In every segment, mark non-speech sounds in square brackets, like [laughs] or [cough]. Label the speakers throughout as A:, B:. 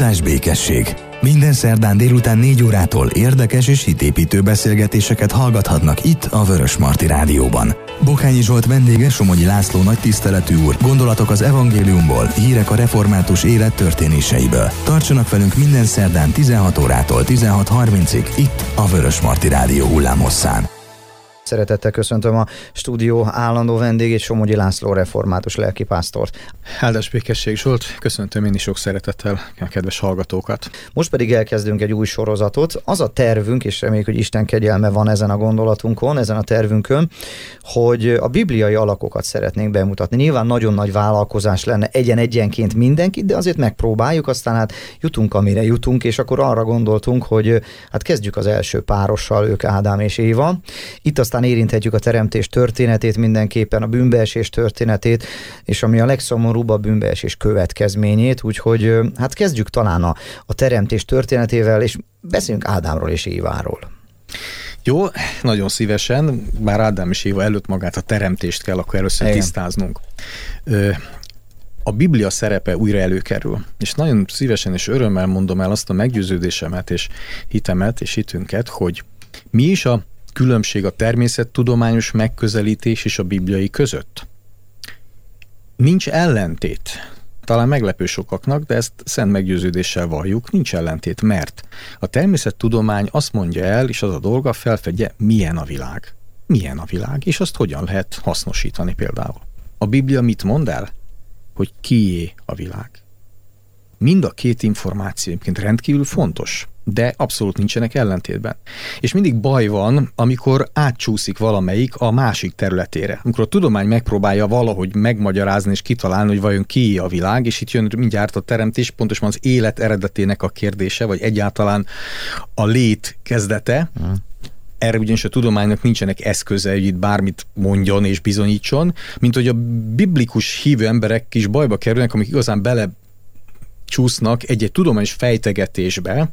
A: Áldás békesség! Minden szerdán délután 4 órától érdekes és hitépítő beszélgetéseket hallgathatnak itt a Vörös Marti Rádióban. Bokányi Zsolt vendége Somogyi László nagy tiszteletű úr, gondolatok az evangéliumból, hírek a református élet történéseiből. Tartsanak velünk minden szerdán 16 órától 16.30-ig itt a Vörös Marti Rádió hullámhosszán.
B: Szeretettel köszöntöm a stúdió állandó vendégét, Somogyi László református lelkipásztort.
C: Áldás békesség Zsolt, köszöntöm én is sok szeretettel a kedves hallgatókat.
B: Most pedig elkezdünk egy új sorozatot. Az a tervünk, és reméljük, hogy Isten kegyelme van ezen a gondolatunkon, ezen a tervünkön, hogy a bibliai alakokat szeretnénk bemutatni. Nyilván nagyon nagy vállalkozás lenne egyen-egyenként mindenkit, de azért megpróbáljuk, aztán hát jutunk, amire jutunk, és akkor arra gondoltunk, hogy hát kezdjük az első párossal, ők Ádám és Éva. Itt aztán aztán érinthetjük a teremtés történetét mindenképpen, a bűnbeesés történetét, és ami a legszomorúbb a bűnbeesés következményét, úgyhogy hát kezdjük talán a, a teremtés történetével, és beszéljünk Ádámról és Éváról.
C: Jó, nagyon szívesen, bár Ádám és Éva előtt magát a teremtést kell akkor először Igen. tisztáznunk. A Biblia szerepe újra előkerül, és nagyon szívesen és örömmel mondom el azt a meggyőződésemet és hitemet és hitünket, hogy mi is a különbség a természettudományos megközelítés és a bibliai között? Nincs ellentét. Talán meglepő sokaknak, de ezt szent meggyőződéssel valljuk, nincs ellentét, mert a természettudomány azt mondja el, és az a dolga felfedje, milyen a világ. Milyen a világ, és azt hogyan lehet hasznosítani például. A Biblia mit mond el? Hogy kié a világ. Mind a két információ egyébként rendkívül fontos de abszolút nincsenek ellentétben. És mindig baj van, amikor átcsúszik valamelyik a másik területére. Amikor a tudomány megpróbálja valahogy megmagyarázni és kitalálni, hogy vajon ki a világ, és itt jön mindjárt a teremtés, pontosan az élet eredetének a kérdése, vagy egyáltalán a lét kezdete, uh erre ugyanis a tudománynak nincsenek eszköze, hogy itt bármit mondjon és bizonyítson, mint hogy a biblikus hívő emberek is bajba kerülnek, amik igazán bele csúsznak egy-egy tudományos fejtegetésbe,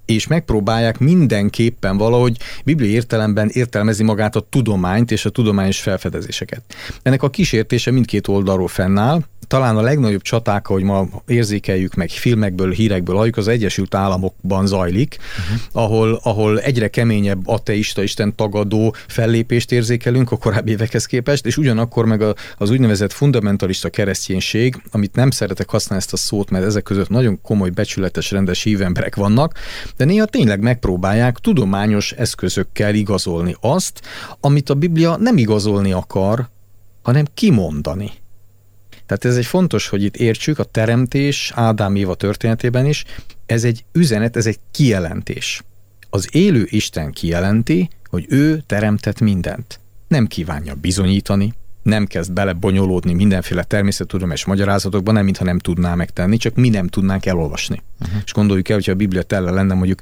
C: és megpróbálják mindenképpen valahogy bibliai értelemben értelmezni magát a tudományt és a tudományos felfedezéseket. Ennek a kísértése mindkét oldalról fennáll, talán a legnagyobb csaták, ahogy ma érzékeljük meg filmekből, hírekből halljuk, az Egyesült Államokban zajlik, uh-huh. ahol, ahol egyre keményebb ateista, Isten tagadó fellépést érzékelünk a korábbi évekhez képest, és ugyanakkor meg az úgynevezett fundamentalista kereszténység, amit nem szeretek használni ezt a szót, mert ezek között nagyon komoly, becsületes, rendes hívemberek vannak, de néha tényleg megpróbálják tudományos eszközökkel igazolni azt, amit a Biblia nem igazolni akar, hanem kimondani. Tehát ez egy fontos, hogy itt értsük a teremtés Ádám Éva történetében is, ez egy üzenet, ez egy kijelentés. Az élő Isten kijelenti, hogy ő teremtett mindent. Nem kívánja bizonyítani, nem kezd bele bonyolódni mindenféle természettudományos magyarázatokban, nem mintha nem tudná megtenni, csak mi nem tudnánk elolvasni. Uh-huh. És gondoljuk el, hogyha a Biblia tele lenne mondjuk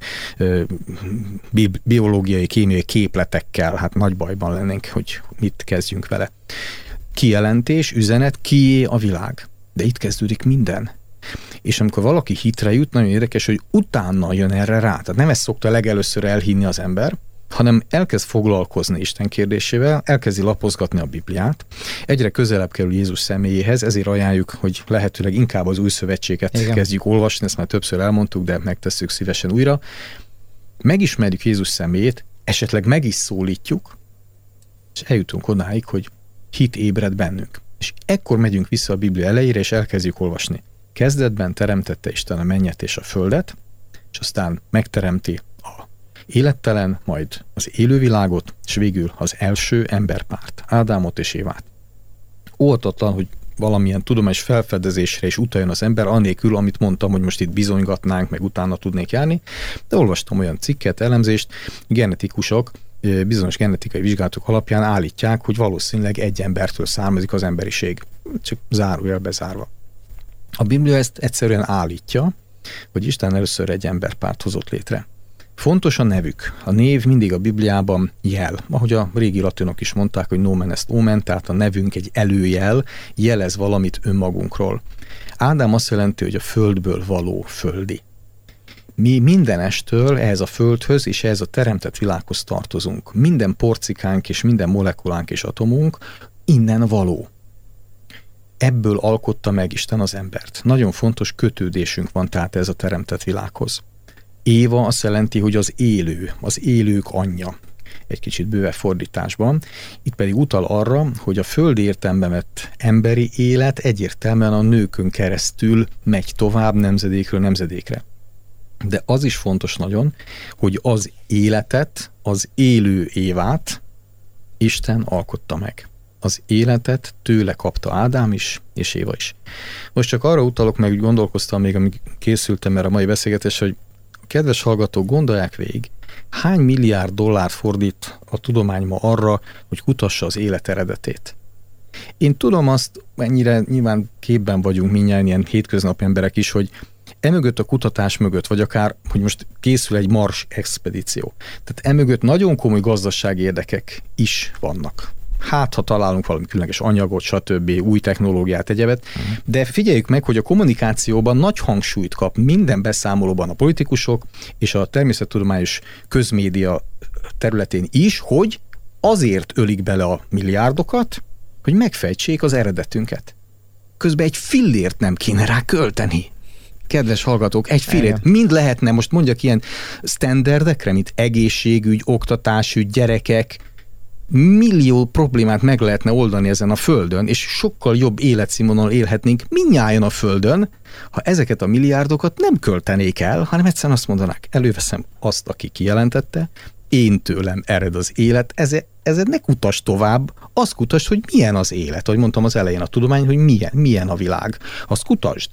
C: bi- biológiai, kémiai képletekkel, hát nagy bajban lennénk, hogy mit kezdjünk vele. Kijelentés, üzenet, kié a világ. De itt kezdődik minden. És amikor valaki hitre jut, nagyon érdekes, hogy utána jön erre rá. Tehát nem ezt szokta legelőször elhinni az ember, hanem elkezd foglalkozni Isten kérdésével, elkezdi lapozgatni a Bibliát, egyre közelebb kerül Jézus személyéhez, ezért ajánljuk, hogy lehetőleg inkább az új szövetséget Igen. kezdjük olvasni, ezt már többször elmondtuk, de megtesszük szívesen újra. Megismerjük Jézus személyét, esetleg meg is szólítjuk, és eljutunk odáig, hogy hit ébred bennünk. És ekkor megyünk vissza a Biblia elejére, és elkezdjük olvasni. Kezdetben teremtette Isten a mennyet és a földet, és aztán megteremti élettelen, majd az élővilágot, és végül az első emberpárt, Ádámot és Évát. Óhatatlan, hogy valamilyen tudományos felfedezésre is utaljon az ember, anélkül, amit mondtam, hogy most itt bizonygatnánk, meg utána tudnék járni, de olvastam olyan cikket, elemzést, genetikusok bizonyos genetikai vizsgálatok alapján állítják, hogy valószínűleg egy embertől származik az emberiség. Csak zárójel bezárva. A Biblia ezt egyszerűen állítja, hogy Isten először egy emberpárt hozott létre. Fontos a nevük. A név mindig a Bibliában jel. Ahogy a régi latinok is mondták, hogy nomen est omen, tehát a nevünk egy előjel, jelez valamit önmagunkról. Ádám azt jelenti, hogy a földből való földi. Mi mindenestől ehhez a földhöz és ehhez a teremtett világhoz tartozunk. Minden porcikánk és minden molekulánk és atomunk innen való. Ebből alkotta meg Isten az embert. Nagyon fontos kötődésünk van tehát ez a teremtett világhoz. Éva azt jelenti, hogy az élő, az élők anyja egy kicsit bőve fordításban. Itt pedig utal arra, hogy a földi értelemben vett emberi élet egyértelműen a nőkön keresztül megy tovább nemzedékről nemzedékre. De az is fontos nagyon, hogy az életet, az élő évát Isten alkotta meg. Az életet tőle kapta Ádám is, és Éva is. Most csak arra utalok meg, hogy gondolkoztam még, amíg készültem erre a mai beszélgetés, hogy kedves hallgatók, gondolják végig, hány milliárd dollár fordít a tudomány ma arra, hogy kutassa az élet eredetét? Én tudom azt, mennyire nyilván képben vagyunk minnyáján ilyen hétköznapi emberek is, hogy emögött a kutatás mögött, vagy akár, hogy most készül egy Mars expedíció. Tehát emögött nagyon komoly gazdasági érdekek is vannak hát ha találunk valami különleges anyagot, stb., új technológiát, egyebet, uh-huh. de figyeljük meg, hogy a kommunikációban nagy hangsúlyt kap minden beszámolóban a politikusok és a természettudományos közmédia területén is, hogy azért ölik bele a milliárdokat, hogy megfejtsék az eredetünket. Közben egy fillért nem kéne rá költeni. Kedves hallgatók, egy fillért. Mind lehetne, most mondjak ilyen standardekre, mint egészségügy, oktatásügy, gyerekek, millió problémát meg lehetne oldani ezen a földön, és sokkal jobb életszínvonal élhetnénk minnyáján a földön, ha ezeket a milliárdokat nem költenék el, hanem egyszerűen azt mondanák, előveszem azt, aki kijelentette, én tőlem ered az élet, ez, ez ne kutas tovább, azt kutasd, hogy milyen az élet. Ahogy mondtam az elején a tudomány, hogy milyen, milyen a világ. Azt kutasd.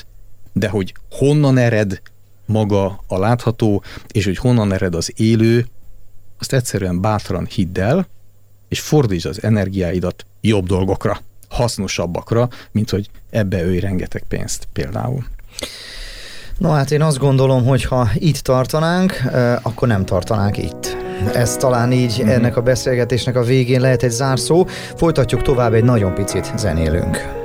C: De hogy honnan ered maga a látható, és hogy honnan ered az élő, azt egyszerűen bátran hidd el, és fordítsd az energiáidat jobb dolgokra, hasznosabbakra, mint hogy ebbe őj rengeteg pénzt például.
B: No hát én azt gondolom, hogy ha itt tartanánk, akkor nem tartanánk itt. Ez talán így mm-hmm. ennek a beszélgetésnek a végén lehet egy zárszó. Folytatjuk tovább egy nagyon picit zenélünk.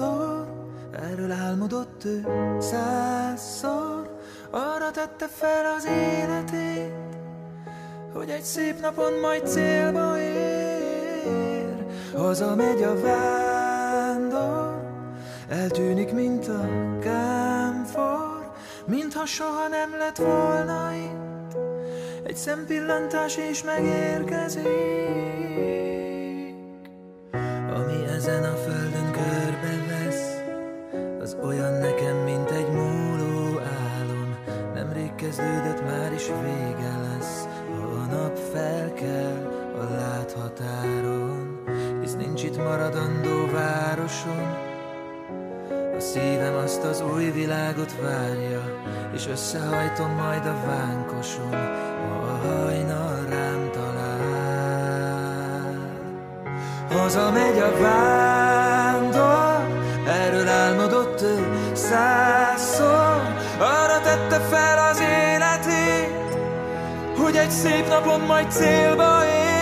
D: vándor, erről álmodott ő százszor, arra tette fel az életét, hogy egy szép napon majd célba ér. Hazamegy a vándor, eltűnik, mint a kámfor, mintha soha nem lett volna itt, egy szempillantás is megérkezik. Az új világot várja, és összehajtom majd a vánkosom, ha a hajnal rám talál. Hazamegy a vándor, erről álmodott ő százszor, arra tette fel az életét, hogy egy szép napon majd célba ér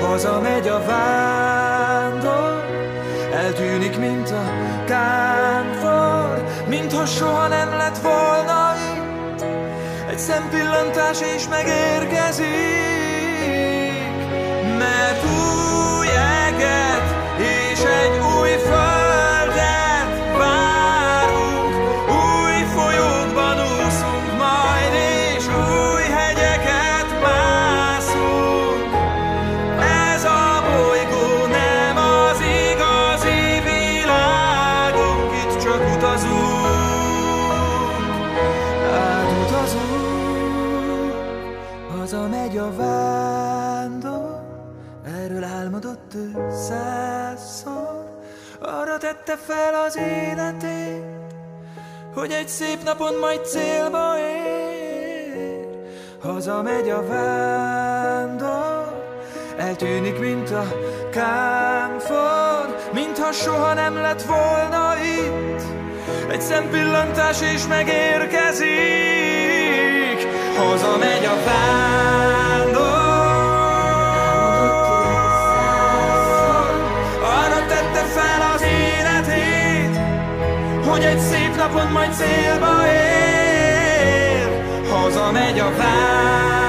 D: hazamegy a vándor, eltűnik, mint a kánfor, mintha soha nem lett volna itt, egy szempillantás és megérkezik, tette fel az életét, hogy egy szép napon majd célba ér. Hazamegy a vándor, eltűnik, mint a kámfor, mintha soha nem lett volna itt. Egy szempillantás és megérkezik, hazamegy a vándor. Napon majd célba ér, hazamegy a vándor.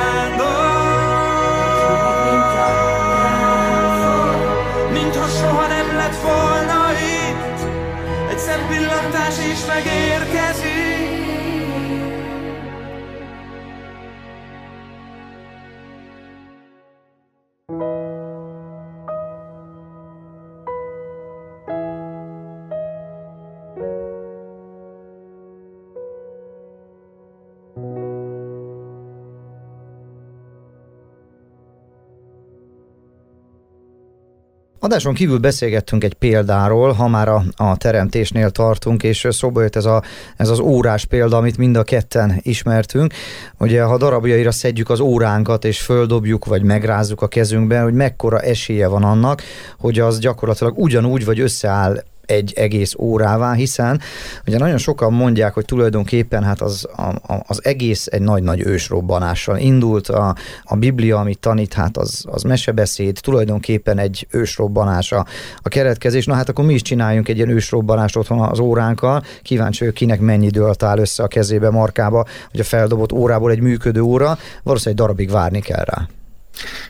B: Adáson kívül beszélgettünk egy példáról, ha már a, a teremtésnél tartunk, és szóba jött ez, a, ez az órás példa, amit mind a ketten ismertünk. Ugye, ha darabjaira szedjük az óránkat, és földobjuk, vagy megrázzuk a kezünkben, hogy mekkora esélye van annak, hogy az gyakorlatilag ugyanúgy, vagy összeáll egy egész órává, hiszen ugye nagyon sokan mondják, hogy tulajdonképpen hát az, a, a, az egész egy nagy-nagy ősrobbanással indult, a, a Biblia, amit tanít, hát az, az mesebeszéd, tulajdonképpen egy ősrobbanás a, a keretkezés. Na hát akkor mi is csináljunk egy ilyen ősrobbanást otthon az óránkkal, kíváncsi vagyok, kinek mennyi idő alatt áll össze a kezébe, markába, hogy a feldobott órából egy működő óra, valószínűleg egy darabig várni kell rá.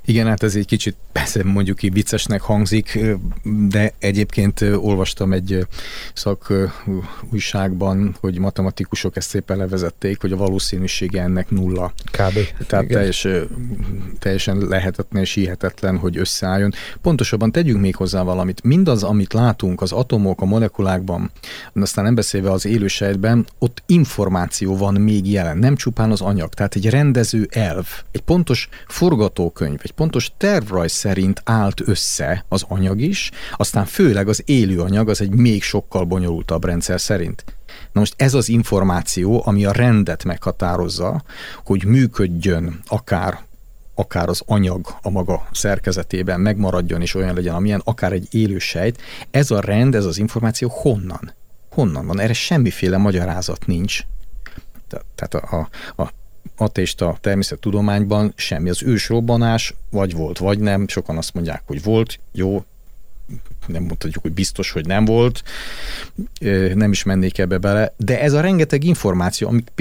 C: Igen, hát ez egy kicsit persze mondjuk így viccesnek hangzik, de egyébként olvastam egy szak újságban, hogy matematikusok ezt szépen levezették, hogy a valószínűsége ennek nulla.
B: Kb.
C: Tehát teljes, teljesen lehetetlen és hihetetlen, hogy összeálljon. Pontosabban tegyünk még hozzá valamit. Mindaz, amit látunk az atomok, a molekulákban, aztán nem beszélve az élősejtben, ott információ van még jelen, nem csupán az anyag. Tehát egy rendező elv, egy pontos forgató forgatókönyv, egy pontos tervrajz szerint állt össze az anyag is, aztán főleg az élő anyag az egy még sokkal bonyolultabb rendszer szerint. Na most ez az információ, ami a rendet meghatározza, hogy működjön akár akár az anyag a maga szerkezetében megmaradjon és olyan legyen, amilyen, akár egy élő sejt, ez a rend, ez az információ honnan? Honnan van? Erre semmiféle magyarázat nincs. Tehát a, a, a ateista természettudományban semmi. Az ősrobbanás vagy volt, vagy nem. Sokan azt mondják, hogy volt, jó, nem mondhatjuk, hogy biztos, hogy nem volt, nem is mennék ebbe bele, de ez a rengeteg információ, amit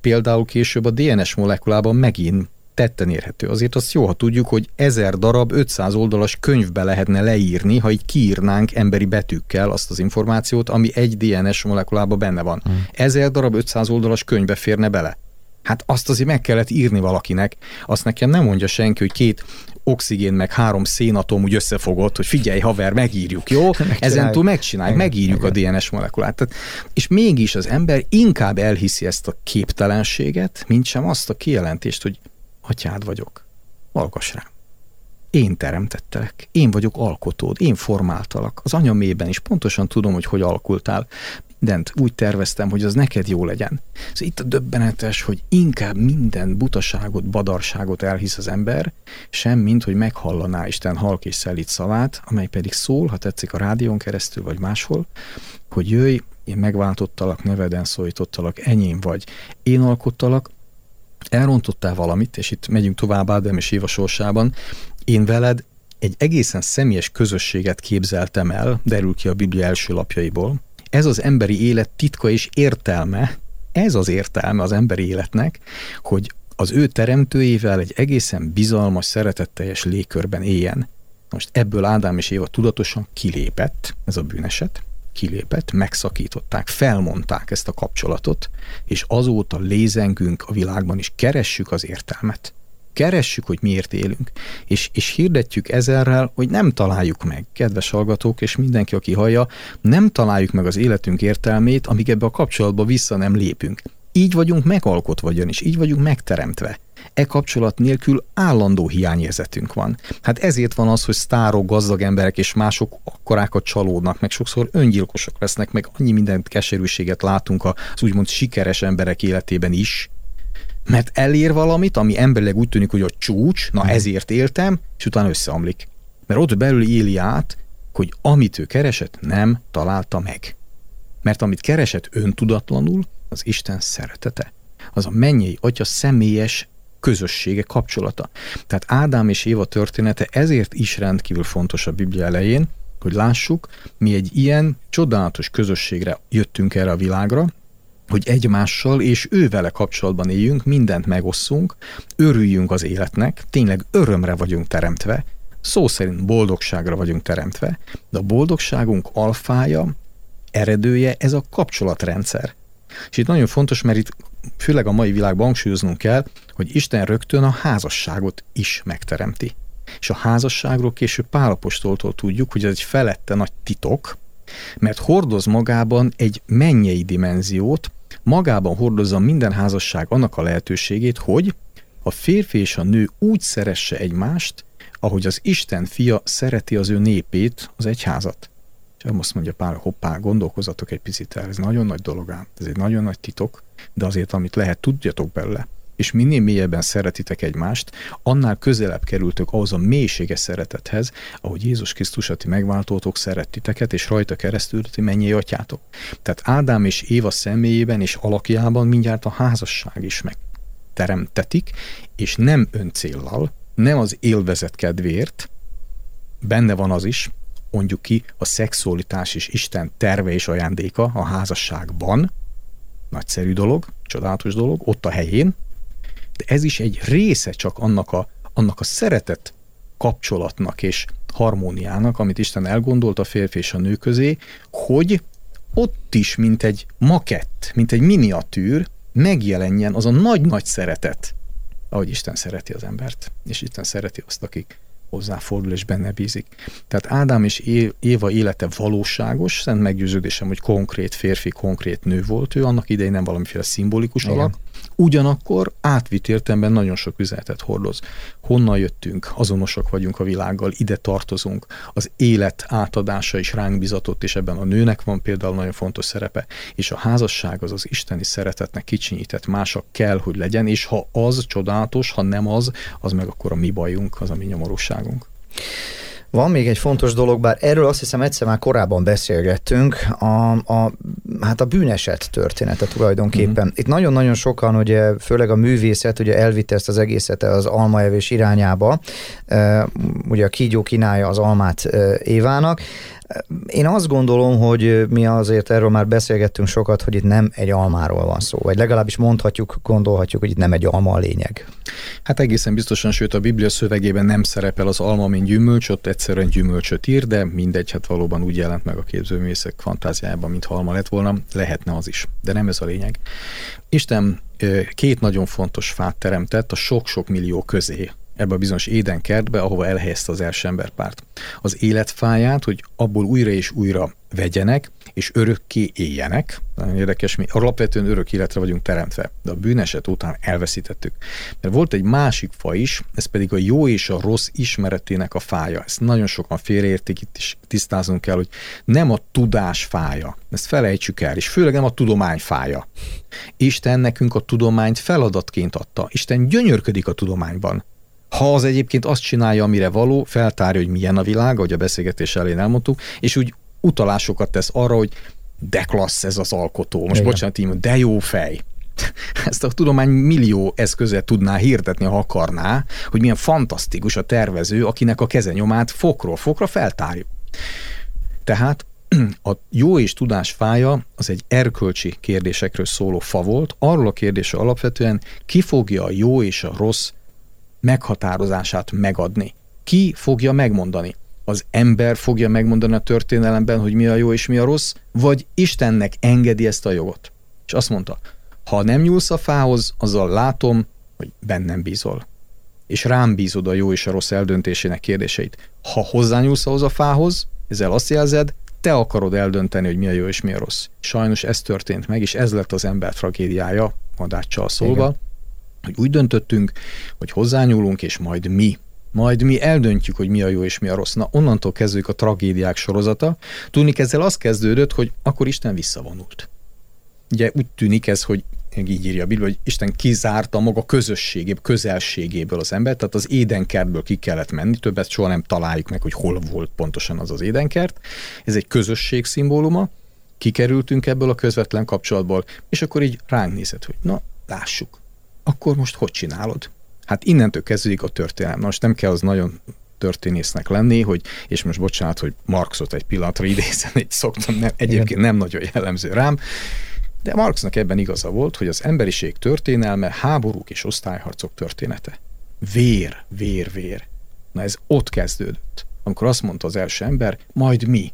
C: például később a DNS molekulában megint tetten érhető. Azért azt jó, ha tudjuk, hogy ezer darab 500 oldalas könyvbe lehetne leírni, ha így kiírnánk emberi betűkkel azt az információt, ami egy DNS molekulában benne van. Hmm. Ezer darab 500 oldalas könyvbe férne bele. Hát azt azért meg kellett írni valakinek. Azt nekem nem mondja senki, hogy két oxigén meg három szénatom úgy összefogott, hogy figyelj haver, megírjuk, jó? Ezen [laughs] túl megcsináljuk, megírjuk a DNS molekulát. Tehát, és mégis az ember inkább elhiszi ezt a képtelenséget, mint sem azt a kijelentést, hogy atyád vagyok, hallgass rám. Én teremtettelek, én vagyok alkotód, én formáltalak. Az anyamében is pontosan tudom, hogy hogy alakultál mindent úgy terveztem, hogy az neked jó legyen. Szóval itt a döbbenetes, hogy inkább minden butaságot, badarságot elhisz az ember, sem mint, hogy meghallaná Isten halk és szelít szavát, amely pedig szól, ha tetszik a rádión keresztül, vagy máshol, hogy jöjj, én megváltottalak, neveden szólítottalak, enyém vagy. Én alkottalak, elrontottál valamit, és itt megyünk tovább Ádám és Éva sorsában, én veled egy egészen személyes közösséget képzeltem el, derül ki a Biblia első lapjaiból, ez az emberi élet titka és értelme, ez az értelme az emberi életnek, hogy az ő teremtőjével egy egészen bizalmas, szeretetteljes légkörben éljen. Most ebből Ádám és Éva tudatosan kilépett, ez a bűneset, kilépett, megszakították, felmondták ezt a kapcsolatot, és azóta lézengünk a világban, és keressük az értelmet keressük, hogy miért élünk, és, és hirdetjük ezerrel, hogy nem találjuk meg, kedves hallgatók, és mindenki, aki hallja, nem találjuk meg az életünk értelmét, amíg ebbe a kapcsolatba vissza nem lépünk. Így vagyunk megalkotva vagyonis, így vagyunk megteremtve. E kapcsolat nélkül állandó hiányérzetünk van. Hát ezért van az, hogy sztárok, gazdag emberek és mások akkorákat csalódnak, meg sokszor öngyilkosok lesznek, meg annyi mindent keserűséget látunk az úgymond sikeres emberek életében is, mert elér valamit, ami emberileg úgy tűnik, hogy a csúcs, na mhm. ezért éltem, és utána összeomlik. Mert ott belül éli át, hogy amit ő keresett, nem találta meg. Mert amit keresett öntudatlanul, az Isten szeretete. Az a mennyei atya személyes közössége, kapcsolata. Tehát Ádám és Éva története ezért is rendkívül fontos a Biblia elején, hogy lássuk, mi egy ilyen csodálatos közösségre jöttünk erre a világra, hogy egymással és ő vele kapcsolatban éljünk, mindent megosszunk, örüljünk az életnek, tényleg örömre vagyunk teremtve, szó szerint boldogságra vagyunk teremtve, de a boldogságunk alfája, eredője ez a kapcsolatrendszer. És itt nagyon fontos, mert itt főleg a mai világban hangsúlyoznunk kell, hogy Isten rögtön a házasságot is megteremti. És a házasságról később Pálapostoltól tudjuk, hogy ez egy felette nagy titok, mert hordoz magában egy mennyei dimenziót, magában hordozza minden házasság annak a lehetőségét, hogy a férfi és a nő úgy szeresse egymást, ahogy az Isten fia szereti az ő népét, az egyházat. És azt mondja Pál, hoppá, gondolkozatok egy picit el, ez nagyon nagy dolog ám, ez egy nagyon nagy titok, de azért, amit lehet, tudjatok belőle. És minél mélyebben szeretitek egymást, annál közelebb kerültök ahhoz a mélységes szeretethez, ahogy Jézus Krisztus, a ti megváltótok szerettiteket, és rajta keresztül ti mennyi atyátok. Tehát Ádám és Éva személyében és alakjában mindjárt a házasság is megteremtetik, és nem öncéllal, nem az élvezet kedvéért, benne van az is, mondjuk ki, a szexualitás és Isten terve és ajándéka a házasságban, nagyszerű dolog, csodálatos dolog, ott a helyén, de ez is egy része csak annak a, annak a szeretet kapcsolatnak és harmóniának, amit Isten elgondolt a férfi és a nő közé, hogy ott is, mint egy makett, mint egy miniatűr, megjelenjen az a nagy-nagy szeretet, ahogy Isten szereti az embert, és Isten szereti azt, akik hozzáfordul és benne bízik. Tehát Ádám és Éva élete valóságos, szent meggyőződésem, hogy konkrét férfi, konkrét nő volt ő, annak idején nem valamiféle szimbolikus Igen. alak, ugyanakkor átvitt értelemben nagyon sok üzenetet hordoz. Honnan jöttünk, azonosak vagyunk a világgal, ide tartozunk, az élet átadása is ránk bizatott, és ebben a nőnek van például nagyon fontos szerepe, és a házasság az az isteni szeretetnek kicsinyített, másak kell, hogy legyen, és ha az csodálatos, ha nem az, az meg akkor a mi bajunk, az a mi nyomorúságunk.
B: Van még egy fontos dolog, bár erről azt hiszem egyszer már korábban beszélgettünk, a, a, hát a bűneset története tulajdonképpen. Mm-hmm. Itt nagyon-nagyon sokan, ugye, főleg a művészet, ugye elvitte ezt az egészet az almaevés irányába, ugye a kígyó kínálja az almát Évának, én azt gondolom, hogy mi azért erről már beszélgettünk sokat, hogy itt nem egy almáról van szó, vagy legalábbis mondhatjuk, gondolhatjuk, hogy itt nem egy alma a lényeg.
C: Hát egészen biztosan, sőt a Biblia szövegében nem szerepel az alma, mint gyümölcs, ott egyszerűen gyümölcsöt ír, de mindegy, hát valóban úgy jelent meg a képzőművészek fantáziájában, mint alma lett volna, lehetne az is, de nem ez a lényeg. Isten két nagyon fontos fát teremtett a sok-sok millió közé, ebbe a bizonyos édenkertbe, ahova elhelyezte az első emberpárt. Az életfáját, hogy abból újra és újra vegyenek, és örökké éljenek. Nagyon érdekes, mi alapvetően örök életre vagyunk teremtve, de a bűneset után elveszítettük. Mert volt egy másik fa is, ez pedig a jó és a rossz ismeretének a fája. Ezt nagyon sokan félreértik, itt is tisztázunk kell, hogy nem a tudás fája. Ezt felejtsük el, és főleg nem a tudomány fája. Isten nekünk a tudományt feladatként adta. Isten gyönyörködik a tudományban. Ha az egyébként azt csinálja, amire való, feltárja, hogy milyen a világ, ahogy a beszélgetés elén elmondtuk, és úgy utalásokat tesz arra, hogy de klassz ez az alkotó. Most Igen. bocsánat, így, de jó fej. [laughs] Ezt a tudomány millió eszköze tudná hirdetni, ha akarná, hogy milyen fantasztikus a tervező, akinek a kezenyomát fokról fokra feltárjuk. Tehát [clears throat] a jó és tudás fája az egy erkölcsi kérdésekről szóló fa volt, arról a kérdésről alapvetően ki fogja a jó és a rossz meghatározását megadni. Ki fogja megmondani? Az ember fogja megmondani a történelemben, hogy mi a jó és mi a rossz, vagy Istennek engedi ezt a jogot? És azt mondta, ha nem nyúlsz a fához, azzal látom, hogy bennem bízol. És rám bízod a jó és a rossz eldöntésének kérdéseit. Ha hozzányúlsz ahhoz a fához, ezzel azt jelzed, te akarod eldönteni, hogy mi a jó és mi a rossz. Sajnos ez történt meg, és ez lett az ember tragédiája, harmadáccsal szólva, Igen. Hogy úgy döntöttünk, hogy hozzányúlunk, és majd mi majd mi eldöntjük, hogy mi a jó és mi a rossz. Na, onnantól kezdődik a tragédiák sorozata. Tudni ezzel az kezdődött, hogy akkor Isten visszavonult. Ugye úgy tűnik ez, hogy így írja a Biblia, hogy Isten kizárta maga közösségéből, közelségéből az embert, tehát az édenkertből ki kellett menni, többet soha nem találjuk meg, hogy hol volt pontosan az az édenkert. Ez egy közösség szimbóluma, kikerültünk ebből a közvetlen kapcsolatból, és akkor így ránk nézett, hogy na, lássuk, akkor most hogy csinálod? Hát innentől kezdődik a történelem. Most nem kell az nagyon történésznek lenni, hogy, és most bocsánat, hogy Marxot egy pillanatra idézen, egy szoktam, nem, egyébként nem nagyon jellemző rám, de Marxnak ebben igaza volt, hogy az emberiség történelme háborúk és osztályharcok története. Vér, vér, vér. Na ez ott kezdődött. Amikor azt mondta az első ember, majd mi,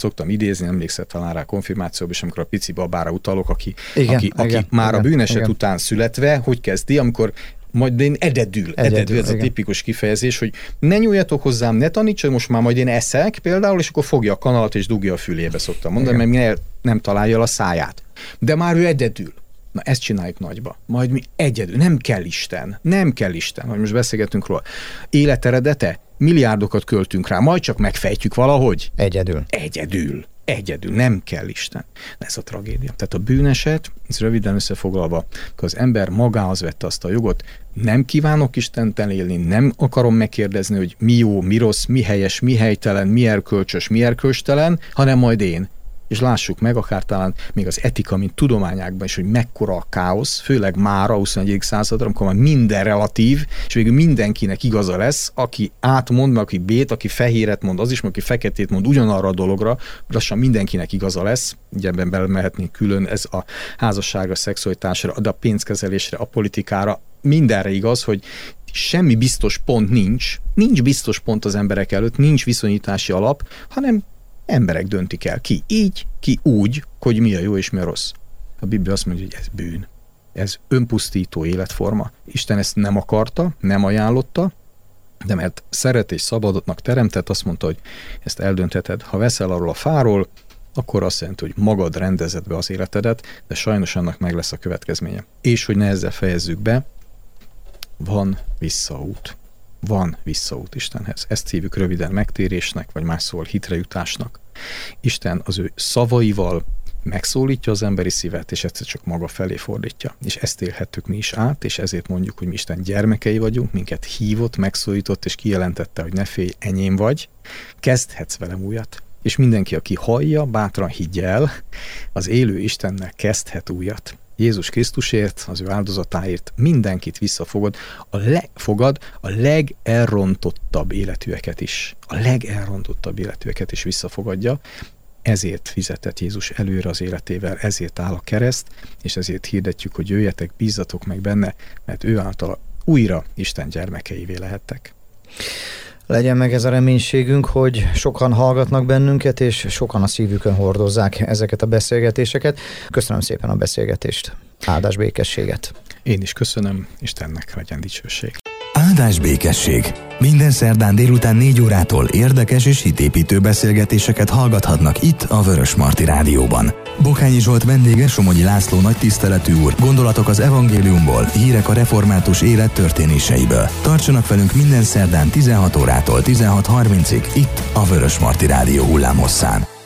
C: szoktam idézni, emlékszel talán rá konfirmációban és amikor a pici babára utalok, aki, igen, aki, aki igen, már igen, a bűneset igen. után születve, hogy kezdi, amikor majd én ededül, ededül, ededül ez igen. a tipikus kifejezés, hogy ne nyúljatok hozzám, ne tanítson, most már majd én eszek például, és akkor fogja a kanalat és dugja a fülébe, szoktam mondani, igen. mert nem találja el a száját. De már ő ededül. Na ezt csináljuk nagyba. Majd mi egyedül. Nem kell Isten. Nem kell Isten. Hogy most beszélgetünk róla. Élet eredete? Milliárdokat költünk rá. Majd csak megfejtjük valahogy.
B: Egyedül.
C: Egyedül. Egyedül. Nem kell Isten. Ez a tragédia. Tehát a bűneset, ez röviden összefoglalva, az ember magához vette azt a jogot, nem kívánok Istent elélni, nem akarom megkérdezni, hogy mi jó, mi rossz, mi helyes, mi helytelen, mi erkölcsös, mi erkölcstelen, hanem majd én és lássuk meg, akár talán még az etika, mint tudományákban is, hogy mekkora a káosz, főleg már a 21. századra, amikor már minden relatív, és végül mindenkinek igaza lesz, aki átmond, meg aki bét, aki fehéret mond, az is, aki feketét mond ugyanarra a dologra, lassan mindenkinek igaza lesz, ugye ebben belemehetnénk külön, ez a házasságra, szexualitásra, a pénzkezelésre, a politikára, mindenre igaz, hogy semmi biztos pont nincs, nincs biztos pont az emberek előtt, nincs viszonyítási alap, hanem emberek döntik el ki így, ki úgy, hogy mi a jó és mi a rossz. A Biblia azt mondja, hogy ez bűn. Ez önpusztító életforma. Isten ezt nem akarta, nem ajánlotta, de mert szeret és szabadotnak teremtett, azt mondta, hogy ezt eldöntheted. Ha veszel arról a fáról, akkor azt jelenti, hogy magad rendezed be az életedet, de sajnos annak meg lesz a következménye. És hogy ne ezzel fejezzük be, van visszaút van visszaút Istenhez. Ezt hívjuk röviden megtérésnek, vagy más szóval hitrejutásnak. Isten az ő szavaival megszólítja az emberi szívet, és egyszer csak maga felé fordítja. És ezt élhettük mi is át, és ezért mondjuk, hogy mi Isten gyermekei vagyunk, minket hívott, megszólított, és kijelentette, hogy ne félj, enyém vagy, kezdhetsz velem újat. És mindenki, aki hallja, bátran higgye el, az élő Istennel kezdhet újat. Jézus Krisztusért, az ő áldozatáért mindenkit visszafogad, a legfogad a legelrontottabb életűeket is. A legelrontottabb életűeket is visszafogadja, ezért fizetett Jézus előre az életével, ezért áll a kereszt, és ezért hirdetjük, hogy jöjjetek, bízzatok meg benne, mert ő által újra Isten gyermekeivé lehettek
B: legyen meg ez a reménységünk, hogy sokan hallgatnak bennünket, és sokan a szívükön hordozzák ezeket a beszélgetéseket. Köszönöm szépen a beszélgetést, áldás békességet.
C: Én is köszönöm, Istennek legyen dicsőség.
A: Áldás békesség! Minden szerdán délután 4 órától érdekes és hitépítő beszélgetéseket hallgathatnak itt a Vörös Marti Rádióban. Bokányi Zsolt vendége Somogyi László nagy tiszteletű úr, gondolatok az evangéliumból, hírek a református élet történéseiből. Tartsanak velünk minden szerdán 16 órától 16.30-ig itt a Vörös Marti Rádió hullámosszán.